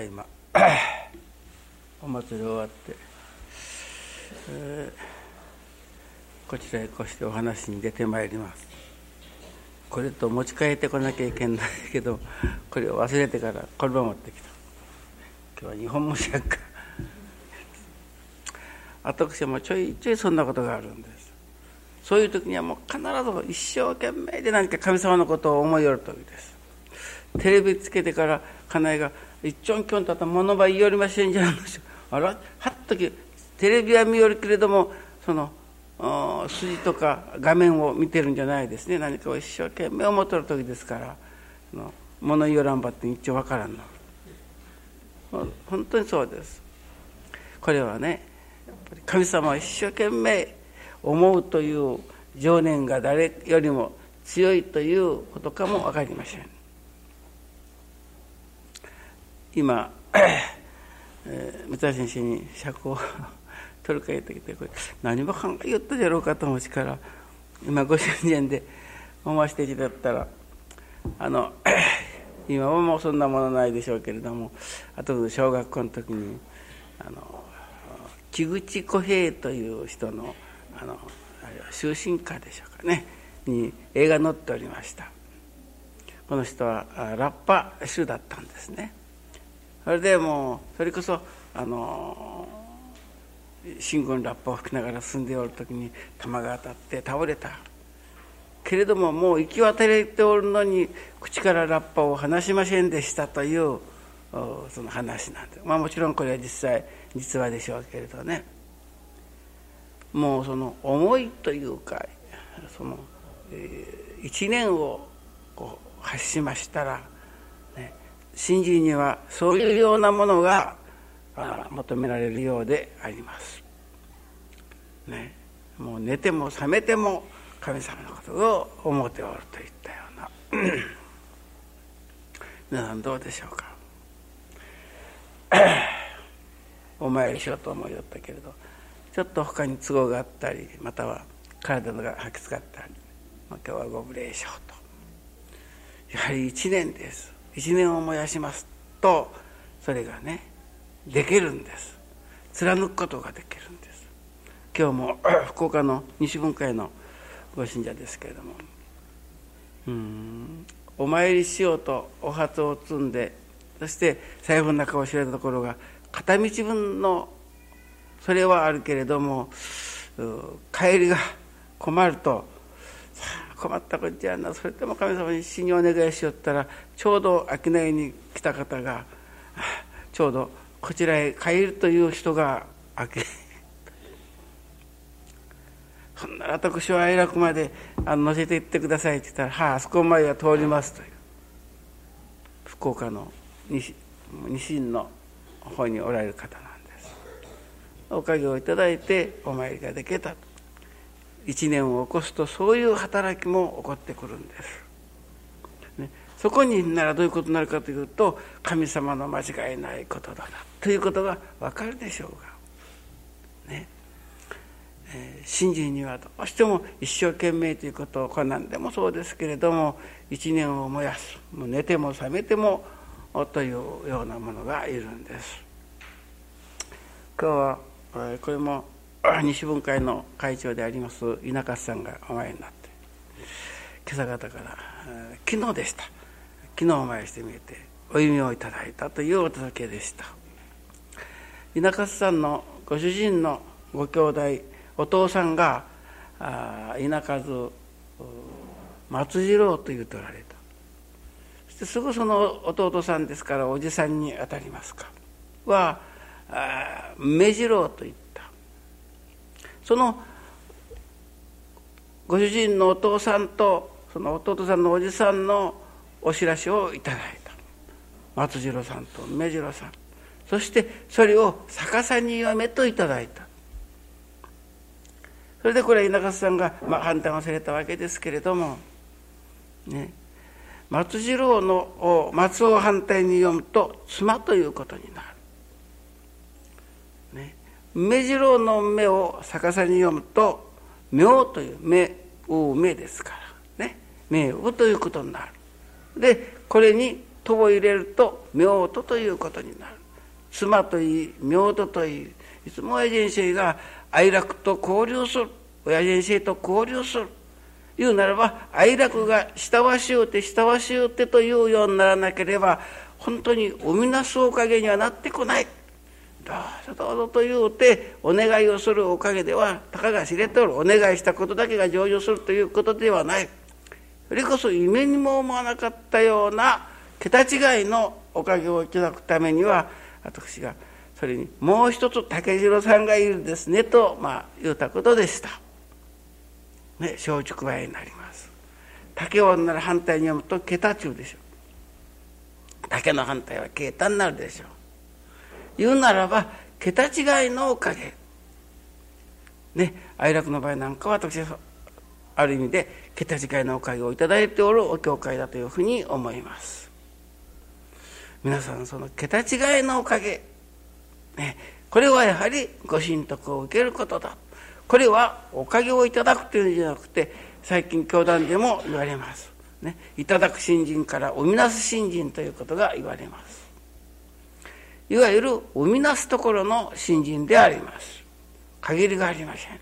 だいまお祭り終わって、えー、こちらへこしてお話に出てまいります。これと持ち帰ってこなきゃいけないけどこれを忘れてからこれを持ってきた。今日は日本虫やんか。私もちょいちょいそんなことがあるんです。そういう時にはもう必ず一生懸命で何か神様のことを思いよる時です。テレビつけてから家内が一丁んきょんとあった物ば言いよりませんじゃんあらはっときテレビは見よるけれどもその筋とか画面を見てるんじゃないですね。何かを一生懸命思っとる時ですから物言いよらんばって一応わからんの。本当にそうです。これはねやっぱり神様を一生懸命思うという情念が誰よりも強いということかも分かりません。今、えー、三田先生に釈を取るか言ってきてこれ何も考え言ったじゃろうかと思うしから今ご主人で思わせていただったらあの 今はもうそんなものないでしょうけれどもあと小学校の時にあの木口小平という人のあの終身歌でしょうかねに映画載っておりました。この人はラッパ手だったんですね。それでもうそれこそあの新軍ラッパを吹きながら進んでおる時に弾が当たって倒れた。けれどももう行き渡れておるのに口からラッパを離しませんでしたというその話なんでまあもちろんこれは実際実話でしょうけれどね。もうその思いというかその、えー、一年をこう発しましたら信心にはそういうようなものが求められるようであります。ね、もう寝ても覚めても神様のことを思っておるといったような。皆さんどうでしょうか？お参りしようと思いよったけれどちょっと他に都合があったりまたは体が吐きつかったり、まあ、今日はご無礼しようと。やはり一年です。一年を燃やしますとそれがねできるんです。貫くことができるんです。今日も 福岡の西分会のご信者ですけれども。うんお参りしようとお初を積んでそして財布の中を知られたところが片道分のそれはあるけれども帰りが困ると困ったこっちゃなそれでも神様に死にお願いしよったらちょうど商いに来た方が ちょうどこちらへ帰るという人が明け そんなら私は愛楽まであの乗せて行ってくださいって言ったら「はああそこまでは通ります」という。福岡の西西の方におられる方なんです。おかげをいただいてお参りができたと。一年を起こすとそういう働きも起こってくるんです。ね、そこにならどういうことになるかというと神様の間違いないことだなということが分かるでしょうが。ねえー、信心にはどうしても一生懸命ということをこれ何でもそうですけれども一年を燃やすもう寝ても覚めてもというようなものがいるんです。今日はこれも西分会の会長であります稲勝さんがお参りになって今朝方から昨日でした。昨日お参りしてみてお弓をいただいたというお届けでした。稲勝さんのご主人のご兄弟お父さんが稲数松次郎と言うとられた。そしてすぐその弟さんですからおじさんにあたりますか。は目次郎と言ってそのご主人のお父さんとその弟さんのおじさんのお知らせをいただいた。松次郎さんと目次郎さん。そしてそれを逆さに読めといただいた。それでこれは稲勝さんが、まあ、判断をされたわけですけれどもね。松次郎の松を反対に読むと妻ということになる。目白の目を逆さに読むと「明」という「目」「う」「目」ですから。ね「目」「う」ということになる。でこれに「とを入れると夫婦ということになる。妻といい夫婦といい。いつも親人生が愛楽と交流する。親人生と交流する。言うならば愛楽が下はしゅうて下はしゅうてというようにならなければ本当に生みなすおかげにはなってこない。どうぞどうぞと言うてお願いをするおかげではたかが知れておるお願いしたことだけが成就するということではないそれこそ夢にも思わなかったような桁違いのおかげをいただくためには私がそれにもう一つ竹次郎さんがいるですねと、まあ、言うたことでした。ね、松竹梅になります。竹をなら反対に読むと桁中でしょう。竹の反対は桁になるでしょう。言うならば桁違いのおかげ。ね、哀楽の場合なんかは私はある意味で桁違いのおかげをいただいておるお教会だというふうに思います。皆さんその桁違いのおかげね、これはやはりご神徳を受けることだこれはおかげをいただくというんじゃなくて最近教団でも言われます、ね、いただく信心から生みなす信心ということが言われますいわゆる生みなすところの信心であります。限りがありません。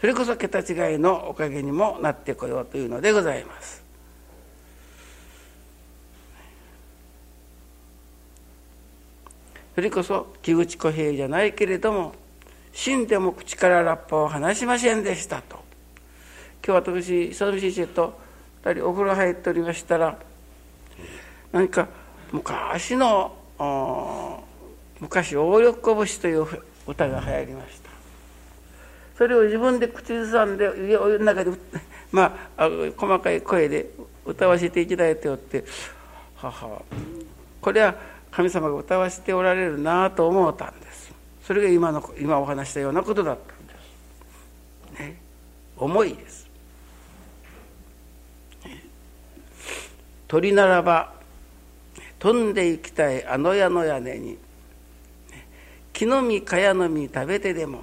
それこそ桁違いのおかげにもなってこようというのでございます。それこそ木口小平じゃないけれども死んでも口からラッパを離しませんでしたと。今日私佐藤先生と2人お風呂入っておりましたら何か昔の昔「大力拳」という歌が流行りました。それを自分で口ずさんでお湯の中で まあ細かい声で歌わせていただいておってははこれは神様が歌わせておられるなと思ったんです。それが今の今お話したようなことだったんです、ね、思いです、鳥ならば飛んで行きたいあの屋の屋根に木の実かやの実食べてでも。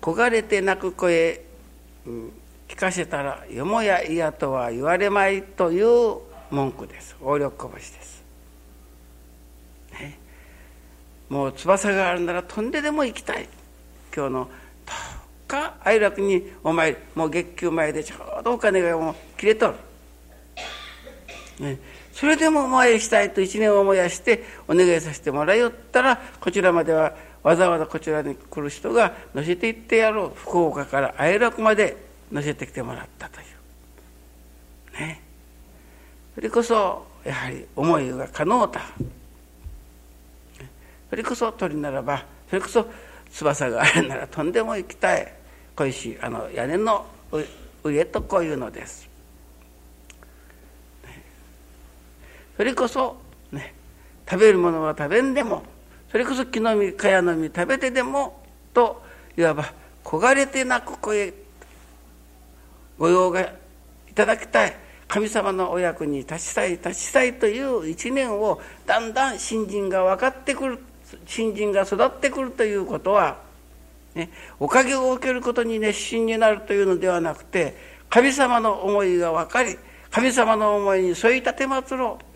焦がれて泣く声、うん、聞かせたらよもや嫌とは言われまいという文句です。横力こぼしです、ね、もう翼があるなら飛んででも行きたい。今日のどうか哀楽にお参りもう月給前でちょうどお金がもう切れとる、ね、それでもお参りしたいと一年を燃やしてお願いさせてもらいよったらこちらまではわざわざこちらに来る人が乗せていってやろう。福岡から哀楽まで乗せてきてもらったという。ね。それこそやはり思いが可能だ。それこそ鳥ならばそれこそ翼があるならとんでも行きたい。小石あの屋根の上とこういうのです。それこそね食べるものは食べんでもそれこそ木の実かやの実食べてでもといわば焦がれて泣く声ご用がいただきたい神様のお役に立ちたい立ちたいという一年をだんだん新人が分かってくる新人が育ってくるということは、ね、おかげを受けることに熱心になるというのではなくて神様の思いが分かり神様の思いに添い立てまつろう。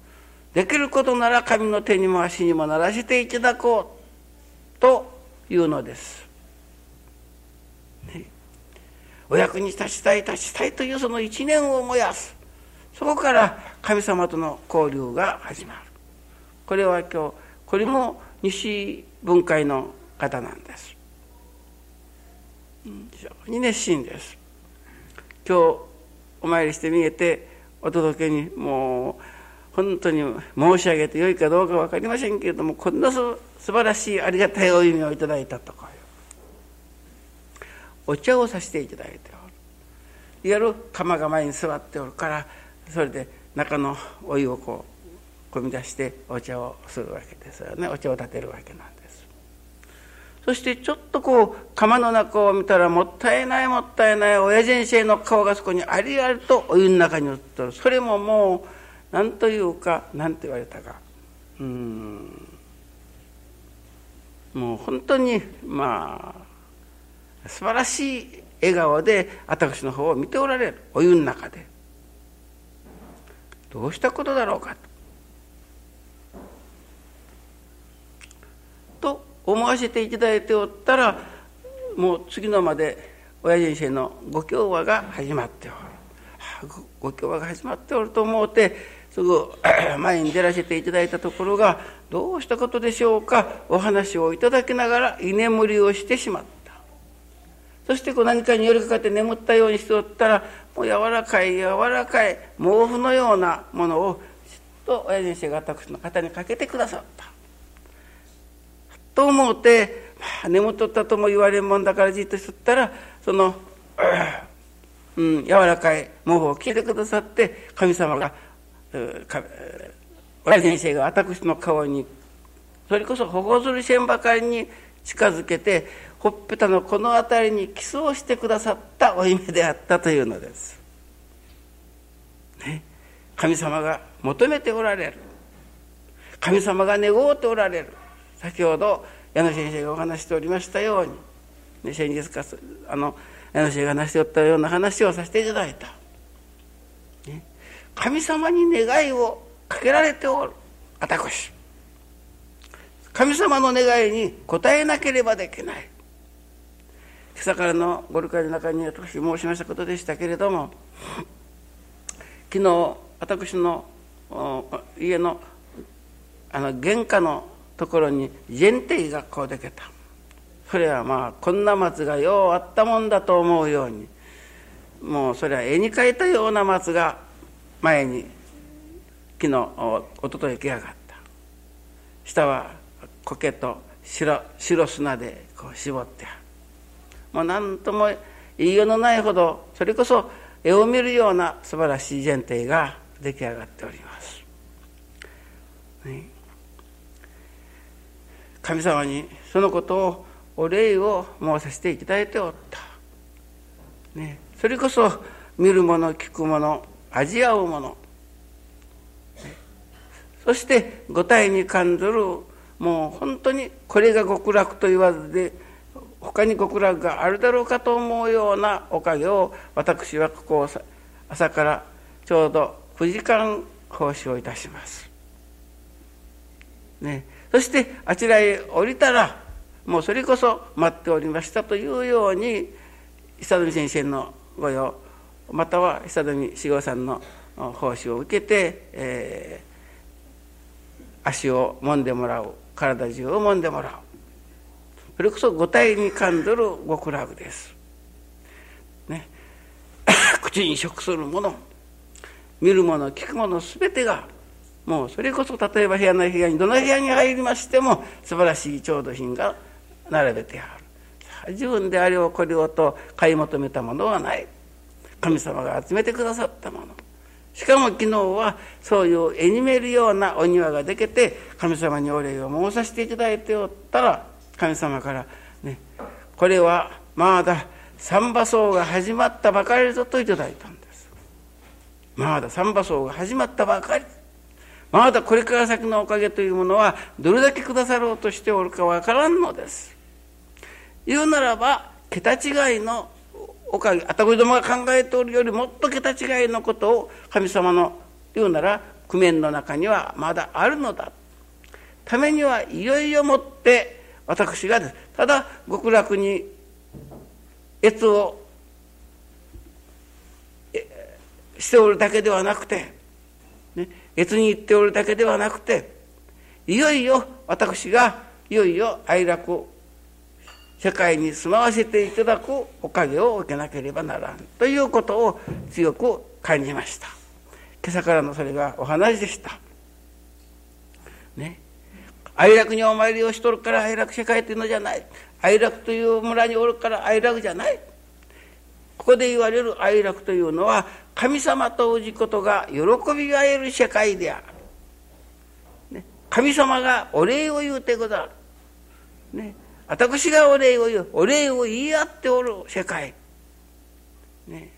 できることなら神の手にも足にもならせていただこうというのです。ね、お役に立ちたい立ちたいというその一年を燃やす。そこから神様との交流が始まる。これは今日これも西分会の方なんです。非常に熱心です。今日お参りしてみえてお届けにもう本当に申し上げてよいかどうか分かりませんけれどもこんなす素晴らしいありがたいお夢をいただいたとかお茶をさせていただいておる。いわゆる釜が前に座っておるからそれで中のお湯をこう汲み出してお茶をするわけですよね。お茶を立てるわけなんです。そしてちょっとこう釜の中を見たらもったいないもったいない親先生の顔がそこにありありとお湯の中に映ってる。それももう何というか何て言われたかうんもう本当にまあ素晴らしい笑顔で私の方を見ておられるお湯の中でどうしたことだろうかと。思わせていただいておったらもう次のまで親人生のご教話が始まっておる。ご教話が始まっておると思うてすぐ 前に出らせていただいたところがどうしたことでしょうか？お話をいただきながら居眠りをしてしまった。そしてこう何かに寄りかかって眠ったようにしておったらもう柔らかい柔らかい毛布のようなものをきっと親先生が私の肩にかけてくださった。と思うて、まあ、眠っとったとも言われんもんだからじっとしとったらその、うん、柔らかい毛布を着てくださって神様が親先生が私の顔にそれこそ頬ずり線ばかりに近づけてほっぺたのこの辺りにキスをしてくださったお姫であったというのです。ね、神様が求めておられる。神様が願うておられる。先ほど矢野先生がお話しておりましたように、ね、先日かあの矢野先生が話しておったような話をさせていただいた、神様に願いをかけられておる。私。神様の願いに応えなければできない。今朝からのご理解の中に私申しましたことでしたけれども昨日私の家のあの玄関のところに前提がこうでけた。それはまあこんな松がようあったもんだと思うように。もうそれは絵に描いたような松が前に昨日おととい来やがった。下は苔と白白砂でこう絞ってあもう何とも言いようのないほどそれこそ絵を見るような素晴らしい前提が出来上がっております、ね、神様にそのことをお礼を申させていただいておった、ね、それこそ見るもの聞くもの味わうものそして五体に感ずるもう本当にこれが極楽と言わずで他に極楽があるだろうかと思うようなおかげを私はここを朝からちょうど9時間奉仕をいたします。ね、そしてあちらへ降りたらもうそれこそ待っておりましたというように久富先生の御用または久富志郎さんの奉仕を受けて、えー、足を揉んでもらう体中を揉んでもらう。それこそ五体に感ずる極楽です。ね、口に食するもの見るもの聞くもの全てがもうそれこそ例えば部屋の部屋にどの部屋に入りましても素晴らしい調度品が並べてある。自分であれをこれをと買い求めたものはない。神様が集めてくださったもの。しかも昨日はそういう絵に見えるようなお庭ができて神様にお礼を申させていただいておったら神様からねこれはまだ三馬荘が始まったばかりぞといただいたんです。まだ三馬荘が始まったばかり。まだこれから先のおかげというものはどれだけくださろうとしておるかわからんのです。言うならば桁違いのおかげあたこりどもが考えておるよりもっと桁違いのことを神様の言うなら工面の中にはまだあるのだ。ためにはいよいよもって私がです。ただ極楽に越をしておるだけではなくて、ね、越に行っておるだけではなくていよいよ私がいよいよ哀楽を世界に住まわせていただくおかげを受けなければならんということを強く感じました。今朝からのそれがお話でした。ね。哀楽にお参りをしとるから哀楽世界というのじゃない。哀楽という村におるから哀楽じゃない。ここで言われる哀楽というのは神様と氏ことが喜び合える世界である、ね、神様がお礼を言うてござる、ね、私がお礼を言うお礼を言い合っておる世界、ね、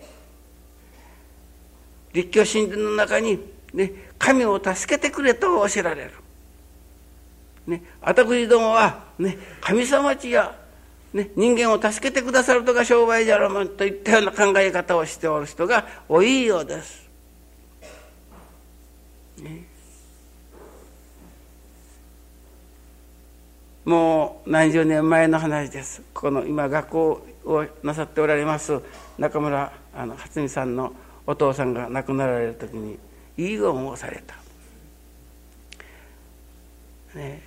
立教神殿の中に、ね、神を助けてくれと教えられる。ね、私どもは、ね、神様ちや、ね、人間を助けてくださるとか商売じゃろもといったような考え方をしておる人が多いようです。ね、もう何十年前の話ですこの今学校をなさっておられます中村あの初美さんのお父さんが亡くなられる時に遺言をされた。ね、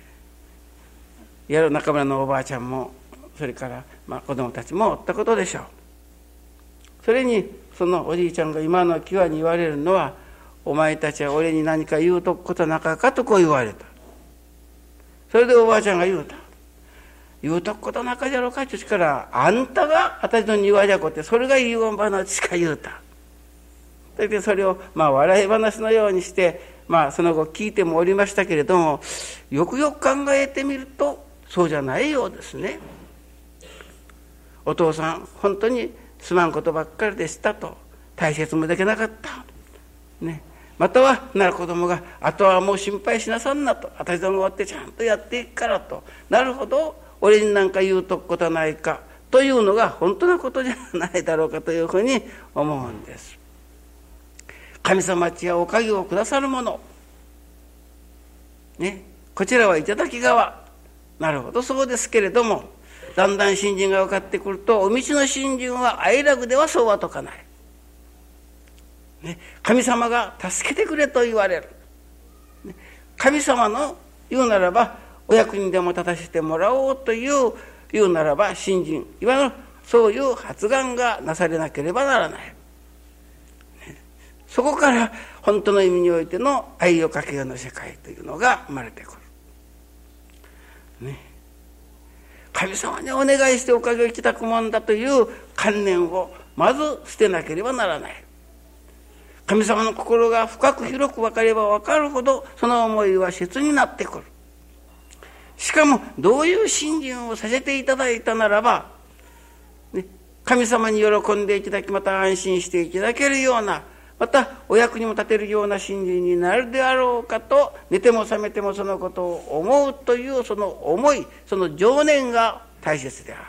やる中村のおばあちゃんもそれからまあ子供たちもおったことでしょう。それにそのおじいちゃんが今の際に言われるのは「お前たちは俺に何か言うとことなかか」とこう言われた。それでおばあちゃんが言うた。言うとくことなかじゃろうかって言うからあんたが私の庭じゃこってそれが遺言話しか言うた。それでそれをまあ笑い話のようにしてまあその後聞いてもおりましたけれどもよくよく考えてみるとそうじゃないようですね。お父さん本当にすまんことばっかりでしたと大切もできなかった。ね、またはなる子供があとはもう心配しなさんなと私ども終わってちゃんとやっていくからとなるほど俺になんか言うとくことはないかというのが本当なことじゃないだろうかというふうに思うんです。神様ちやおかげをくださるもの。ね。こちらは頂き側。なるほど、そうですけれども、だんだん新人が分かってくると、お道の新人は哀楽ではそうは解かない。ね、神様が助けてくれと言われる。ね、神様の言うならば、お役にでも立たせてもらおうという言うならば新人いわゆるそういう発願がなされなければならない。そこから本当の意味においての愛をかけようの世界というのが生まれてくる。ね。神様にお願いしておかげをいただくもんだという観念をまず捨てなければならない。神様の心が深く広く分かれば分かるほどその思いは切になってくる。しかもどういう信心をさせていただいたならば、ね、神様に喜んでいただきまた安心していただけるようなまたお役にも立てるような信心になるであろうかと寝ても覚めてもそのことを思うというその思いその情念が大切である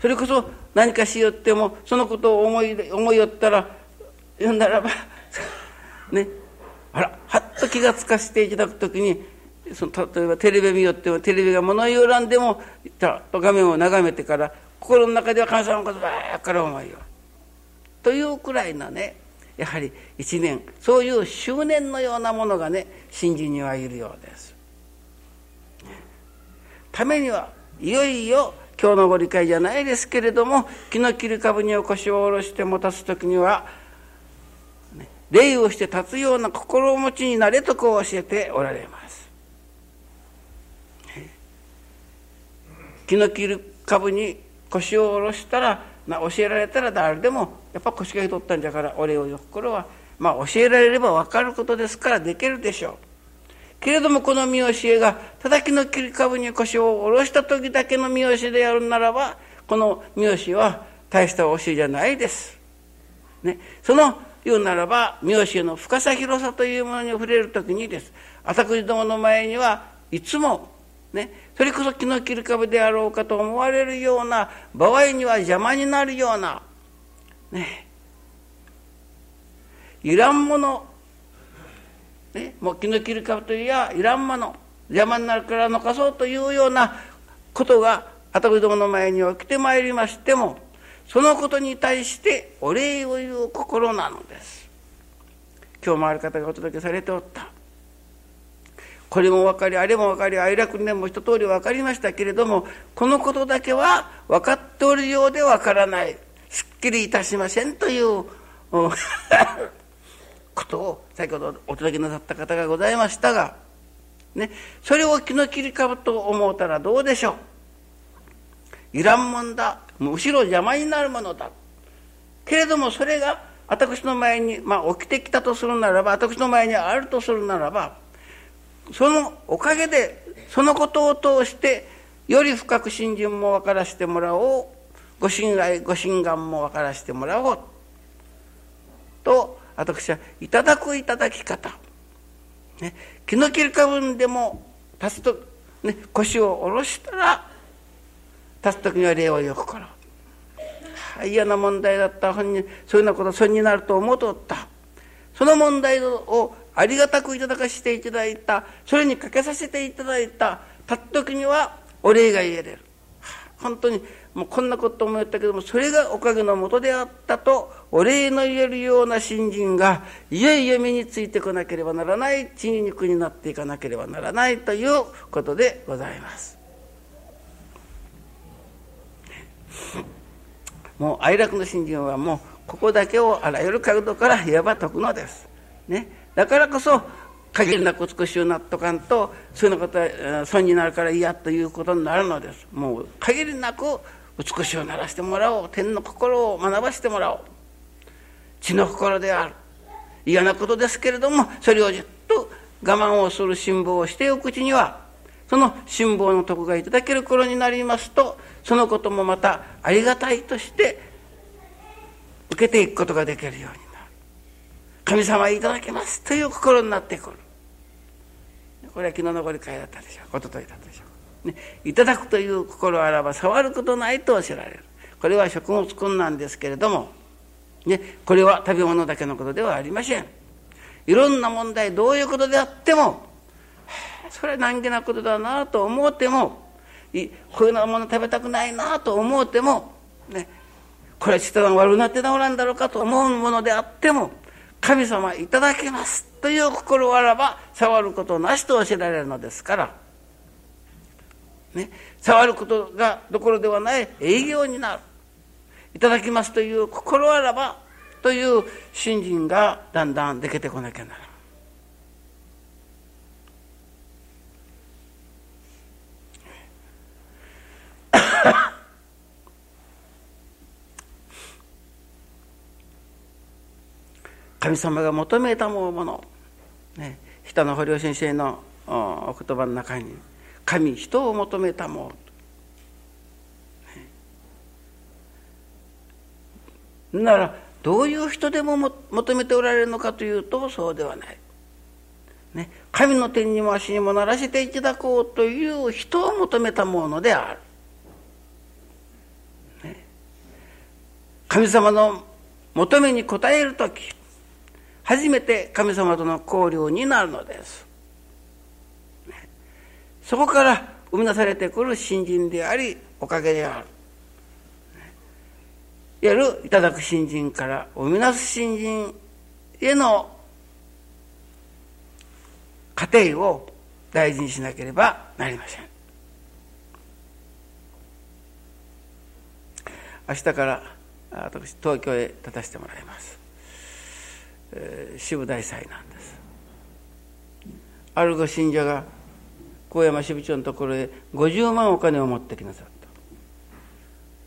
それこそ何かしよってもそのことを思い思いよったら言うならば ねあらはっと気が付かせていただくときにその例えばテレビ見よってもテレビが物言わんでも画面を眺めてから心の中では神様のことばっかり思いよ。というくらいのねやはり一年そういう執念のようなものがね信心にはいるようです。ためにはいよいよ今日のご理解じゃないですけれども気の切り株にお腰を下ろして持たす時には礼をして立つような心持ちになれとこう教えておられます。気の切る株に腰を下ろしたら教えられたら誰でもやっぱ腰が取ったんじゃから俺をよ心はまあ教えられれば分かることですからできるでしょう。けれどもこの見教えが叩きの切り株に腰を下ろした時だけの見教えでやるならばこの見教えは大した教えじゃないです。ね、その言うならば見教えの深さ広さというものに触れる時にです。私どもの前にはいつもね、それこそ気の切り株であろうかと思われるような場合には邪魔になるような、ね、いらんもの、ね、もう気の切り株といやいらんもの邪魔になるから残そうというようなことが私どもの前に起きてまいりましてもそのことに対してお礼を言う心なのです。今日もある方がお届けされておった。これも分かりあれも分かり愛楽年も一通り分かりましたけれどもこのことだけは分かっておるようで分からないすっきりいたしませんという ことを先ほどお届けなさった方がございましたが、ね、それを気の切り株と思うたらどうでしょう？いらんもんだ。むしろ邪魔になるものだ。けれどもそれが私の前に、まあ、起きてきたとするならば私の前にあるとするならばそのおかげでそのことを通してより深く信心も分からせてもらおう。ご信頼ご心願も分からせてもらおう。と私はいただくいただき方、ね、気の切りかぶんでも立つと、ね、腰を下ろしたら立つ時には礼をよくから嫌な問題だった。本人そういうようなこと損になると思うとった。その問題をありがたくいただかせていただいた。それにかけさせていただいた。たっ時にはお礼が言えれる。本当にもうこんなこと思ったけどもそれがおかげのもとであったとお礼の言えるような新人がいよいよ身についてこなければならない血肉になっていかなければならないということでございます。もう哀楽の新人はもうここだけをあらゆる角度からいわば解くのです。ね、だからこそ限りなく美しゅうなっとかんとそういうようなことは損になるから嫌ということになるのです。もう限りなく美しゅうならしてもらおう天の心を学ばせてもらおう血の心である。嫌なことですけれどもそれをじっと我慢をする辛抱をしておくうちにはその辛抱の徳がいただける頃になりますとそのこともまたありがたいとして受けていくことができるようになる。神様いただきますという心になってくる。これは昨日のご理解だったでしょう。おとといだったでしょう、ね、いただくという心あらば触ることないと教えられる。これは食物困難ですけれどもね、これは食べ物だけのことではありません。いろんな問題どういうことであってもそれは難儀なことだなと思ってもこういうもの食べたくないなと思っても、ね、これは舌が悪くなって治らんだろうかと思うものであっても神様いただきますという心あらば触ることなしと教えられるのですから、ね、触ることがどころではない営業になる。いただきますという心あらばという信心がだんだんできてこなきゃならん。神様が求めたもの、ね、北野堀尾先生のお言葉の中に「神人を求めたもの」ならどういう人でも求めておられるのかというとそうではない。ね、神の天にも足にもならせていただこうという人を求めたものである。ね、神様の求めに応える時初めて神様との交流になるのです。ね、そこから生み出されてくる新人でありおかげである。いわゆるいただく新人から生み出す新人への過程を大事にしなければなりません。明日から私東京へ立たせてもらいます、えー、支部大祭なんです。あるご信者が高山支部長のところへ50万お金を持ってきなさっ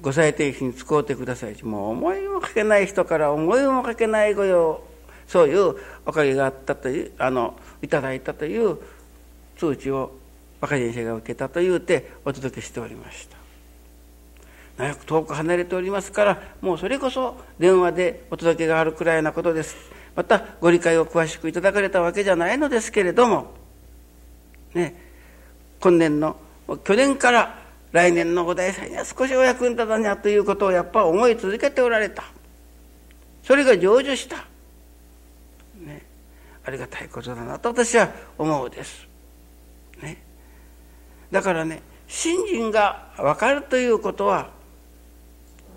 ご祭定費に使うてください。もう思いもかけない人から思いもかけないご用そういうおかげがあったというあのいただいたという通知を若先生が受けたというてお届けしておりました。長く遠く離れておりますからもうそれこそ電話でお届けがあるくらいなことです。またご理解を詳しくいただかれたわけじゃないのですけれどもね今年の去年から来年の五代祭には少しお役に立たにゃということをやっぱ思い続けておられた。それが成就した、ね、ありがたいことだなと私は思うです、ね、だからね信心が分かるということは、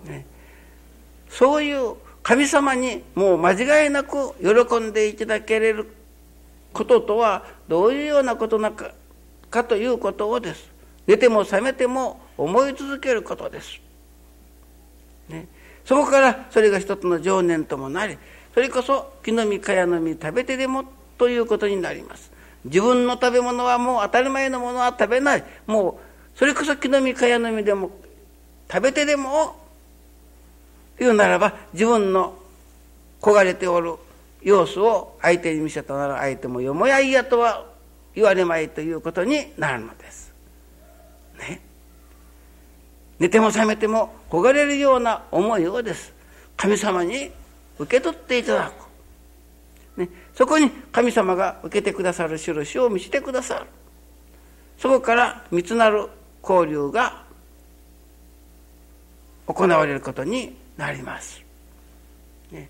ね、そういう神様にもう間違いなく喜んでいただけれることとはどういうようなことなかかということをです。寝ても覚めても思い続けることです。ね、そこからそれが一つの情念ともなりそれこそ木の実かやの実食べてでもということになります。自分の食べ物はもう当たり前のものは食べないもうそれこそ木の実かやの実でも食べてでも言うならば自分の焦がれておる様子を相手に見せたなら相手もよもやいやとは言われまいということになるのです。ね。寝ても覚めても焦がれるような思いをです。神様に受け取っていただく、ね、そこに神様が受けてくださる印を見せてくださる。そこから密なる交流が行われることになります。ね、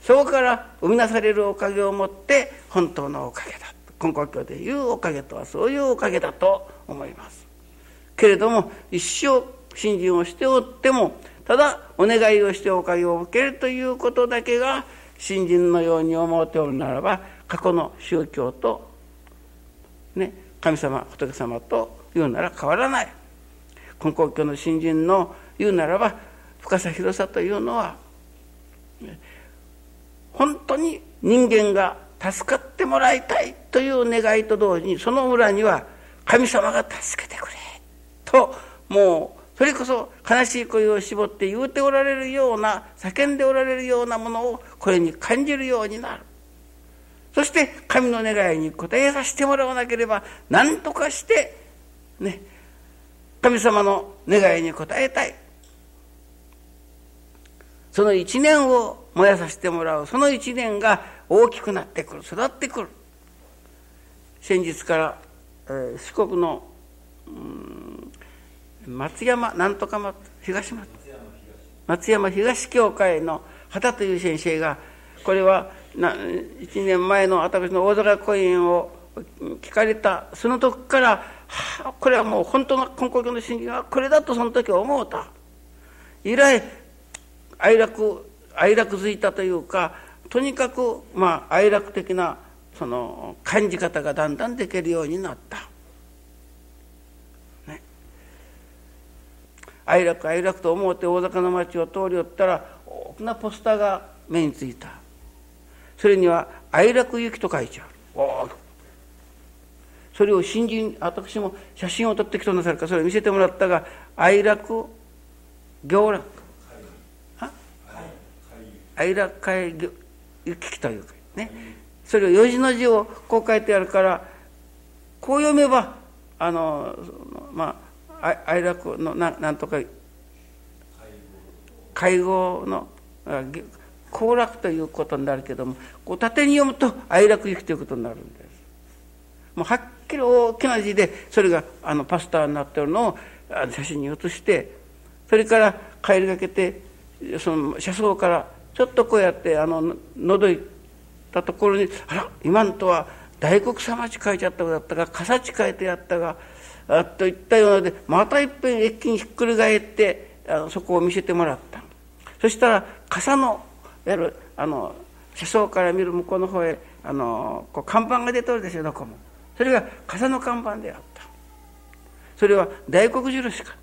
そこから生み出されるおかげをもって本当のおかげだ。根高教でいうおかげとはそういうおかげだと思います。けれども一生信心をしておってもただお願いをしておかげを受けるということだけが信心のように思っておるならば過去の宗教と、ね、神様仏様というなら変わらない。根高教の信心の言うならば深さ広さというのは本当に人間が助かってもらいたいという願いと同時にその裏には神様が助けてくれともうそれこそ悲しい声を絞って言うておられるような叫んでおられるようなものをこれに感じるようになる。そして神の願いに応えさせてもらわなければ何とかしてね神様の願いに応えたい。その一年を燃やさせてもらう。その一年が大きくなってくる。育ってくる。先日から、えー、四国の、うん松山なんとか松東松山東教会の畑という先生がこれはな1年前の私の大阪公演を聞かれたその時から、はあ、これはもう本当の根高教の信心はこれだとその時思うた以来哀楽哀楽づいたというかとにかくまあ哀楽的なその感じ方がだんだんできるようになった。哀楽哀楽と思って大阪の町を通り寄ったら大きなポスターが目についた。それには「哀楽行き」と書いてある。それを新人私も写真を撮ってきとなさるかそれを見せてもらったが哀楽行楽愛楽会行きというかねそれを四字の字をこう書いてあるからこう読めばあのまあ愛楽のななんとか会合の行楽ということになるけどもこう縦に読むと愛楽行きということになるんです。もうはっきり大きな字でそれがあのパスタになってるのを写真に写してそれから帰りがけてその車窓からちょっとこうやってあの覗いたところにあら今んとは大黒様地書いちゃっただったが笠地書いてやったがあといったようなでまたいっぺん一気にひっくり返ってあのそこを見せてもらった。そしたら傘のやるあの車窓から見る向こうの方へあのこう看板が出とるですよどこも。それが傘の看板であった。それは大黒印か。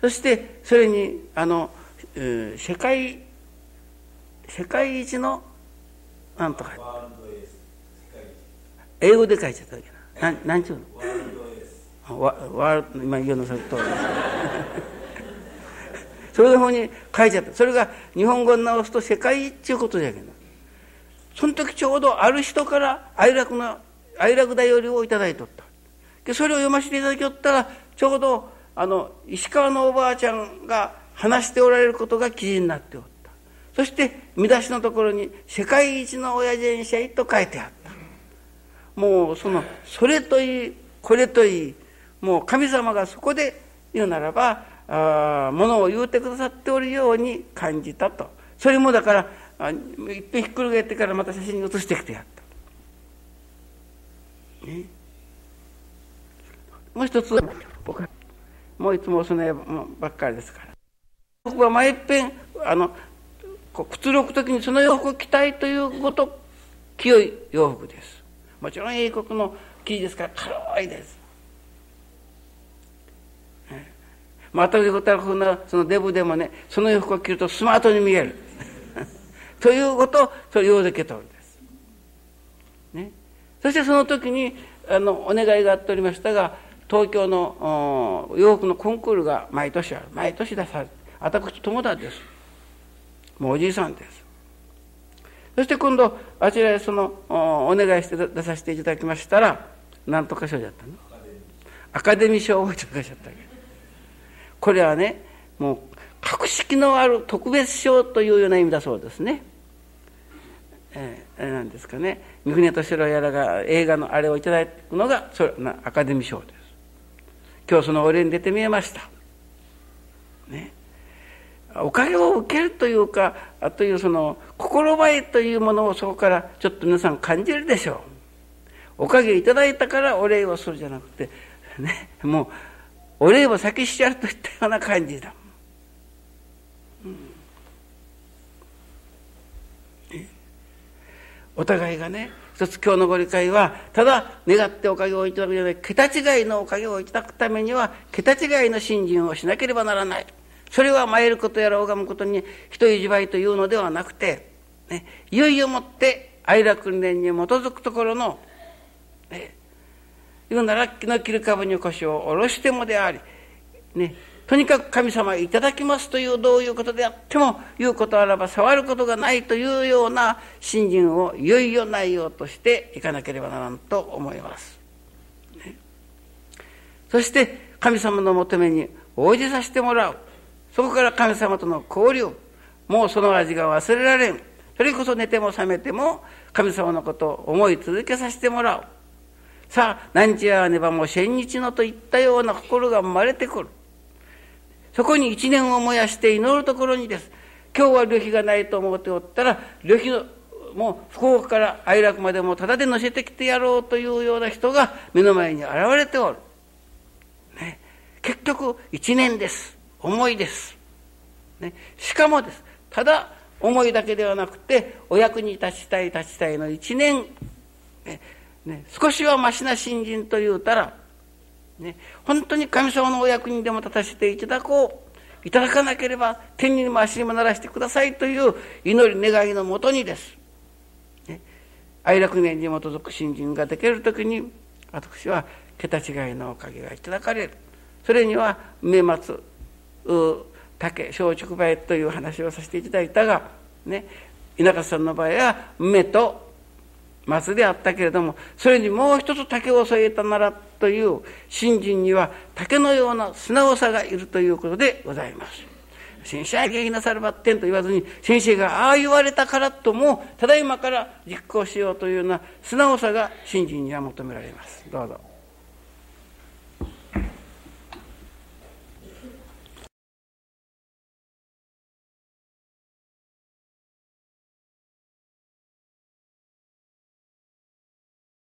そしてそれにあの世界世界一のなんとか。英語で書いちゃったわけな何ちゅうの？ワワール今言うのそれと それの方に書いちゃった。それが日本語に直すと世界一っていうことじゃけど。その時ちょうどある人から愛楽の愛楽だよりをいただいとった。でそれを読ませていただきよったらちょうどあの石川のおばあちゃんが話しておられることが記事になっておった。そして見出しのところに「世界一の親父者と書いてあった。もうそのそれといいこれといいもう神様がそこで言うならばあものを言うてくださっておるように感じたと。それもだからあいっぺんひっくり返ってからまた写真に写してきてやった、ね、もう一つ僕はもういつもそのばっかりですから。僕は毎いっぺんあのこうくつろぐ時にその洋服を着たいということ清い洋服です。もちろん英国の生地ですから軽いです、またいうことはこんなそのデブでもねその洋服を着るとスマートに見える。ということをそれ用でけとるんです、ね、そしてその時にあのお願いがあっておりましたが東京の洋服のコンクールが毎年ある。毎年出されて私友達です。もうおじいさんです。そして今度あちらへそのお願いして出させていただきましたら何とか賞だったの？アカデミー賞をいただきちゃったけ。これはねもう格式のある特別賞というような意味だそうですね。えー、なんですかね。三船敏郎やらが映画のあれをいただくのがそれアカデミー賞です。今日そのお礼に出てみえました。ね。おかげを受けるというかあというその心映えというものをそこからちょっと皆さん感じるでしょう。おかげいただいたからお礼をするじゃなくてねもうお礼を先しちゃうといったような感じだ、うん。お互いがね一つ今日のご理解はただ願っておかげをいただくじゃない桁違いのおかげをいただくためには桁違いの信心をしなければならない。それは参ることやら拝むことに人意地張りというのではなくて、ね、いよいよもって愛楽訓練に基づくところの、ね、言うなら木の切る株に腰を下ろしてもであり、ね、とにかく神様いただきますというどういうことであっても言うことあらば触ることがないというような信心をいよいよ内容としていかなければならんと思います。ね、そして神様の求めに応じさせてもらう。そこから神様との交流もうその味が忘れられん。それこそ寝ても覚めても神様のことを思い続けさせてもらう。さあ何時やねばもう千日のといったような心が生まれてくる。そこに一年を燃やして祈るところにです。今日は旅費がないと思っておったら旅費のもう福岡から愛楽までもただで乗せてきてやろうというような人が目の前に現れておる、ね、結局一年です。思いです。ね、しかもです。ただ思いだけではなくてお役に立ちたい立ちたいの一年、ね。ね、少しはましな新人というたら、ね、本当に神様のお役にでも立たせていただこう。いただかなければ天にも足にもならしてくださいという祈り願いのもとにです、ね、愛楽年に基づく新人ができる時に私は桁違いのおかげがいただかれる。それには目松竹小竹梅という話をさせていただいたがね稲勝さんの場合は梅と松であったけれどもそれにもう一つ竹を添えたならという信心には竹のような素直さがいるということでございます。先生は激なさればってんと言わずに先生がああ言われたからともただいまから実行しようというような素直さが信心には求められます。どうぞ。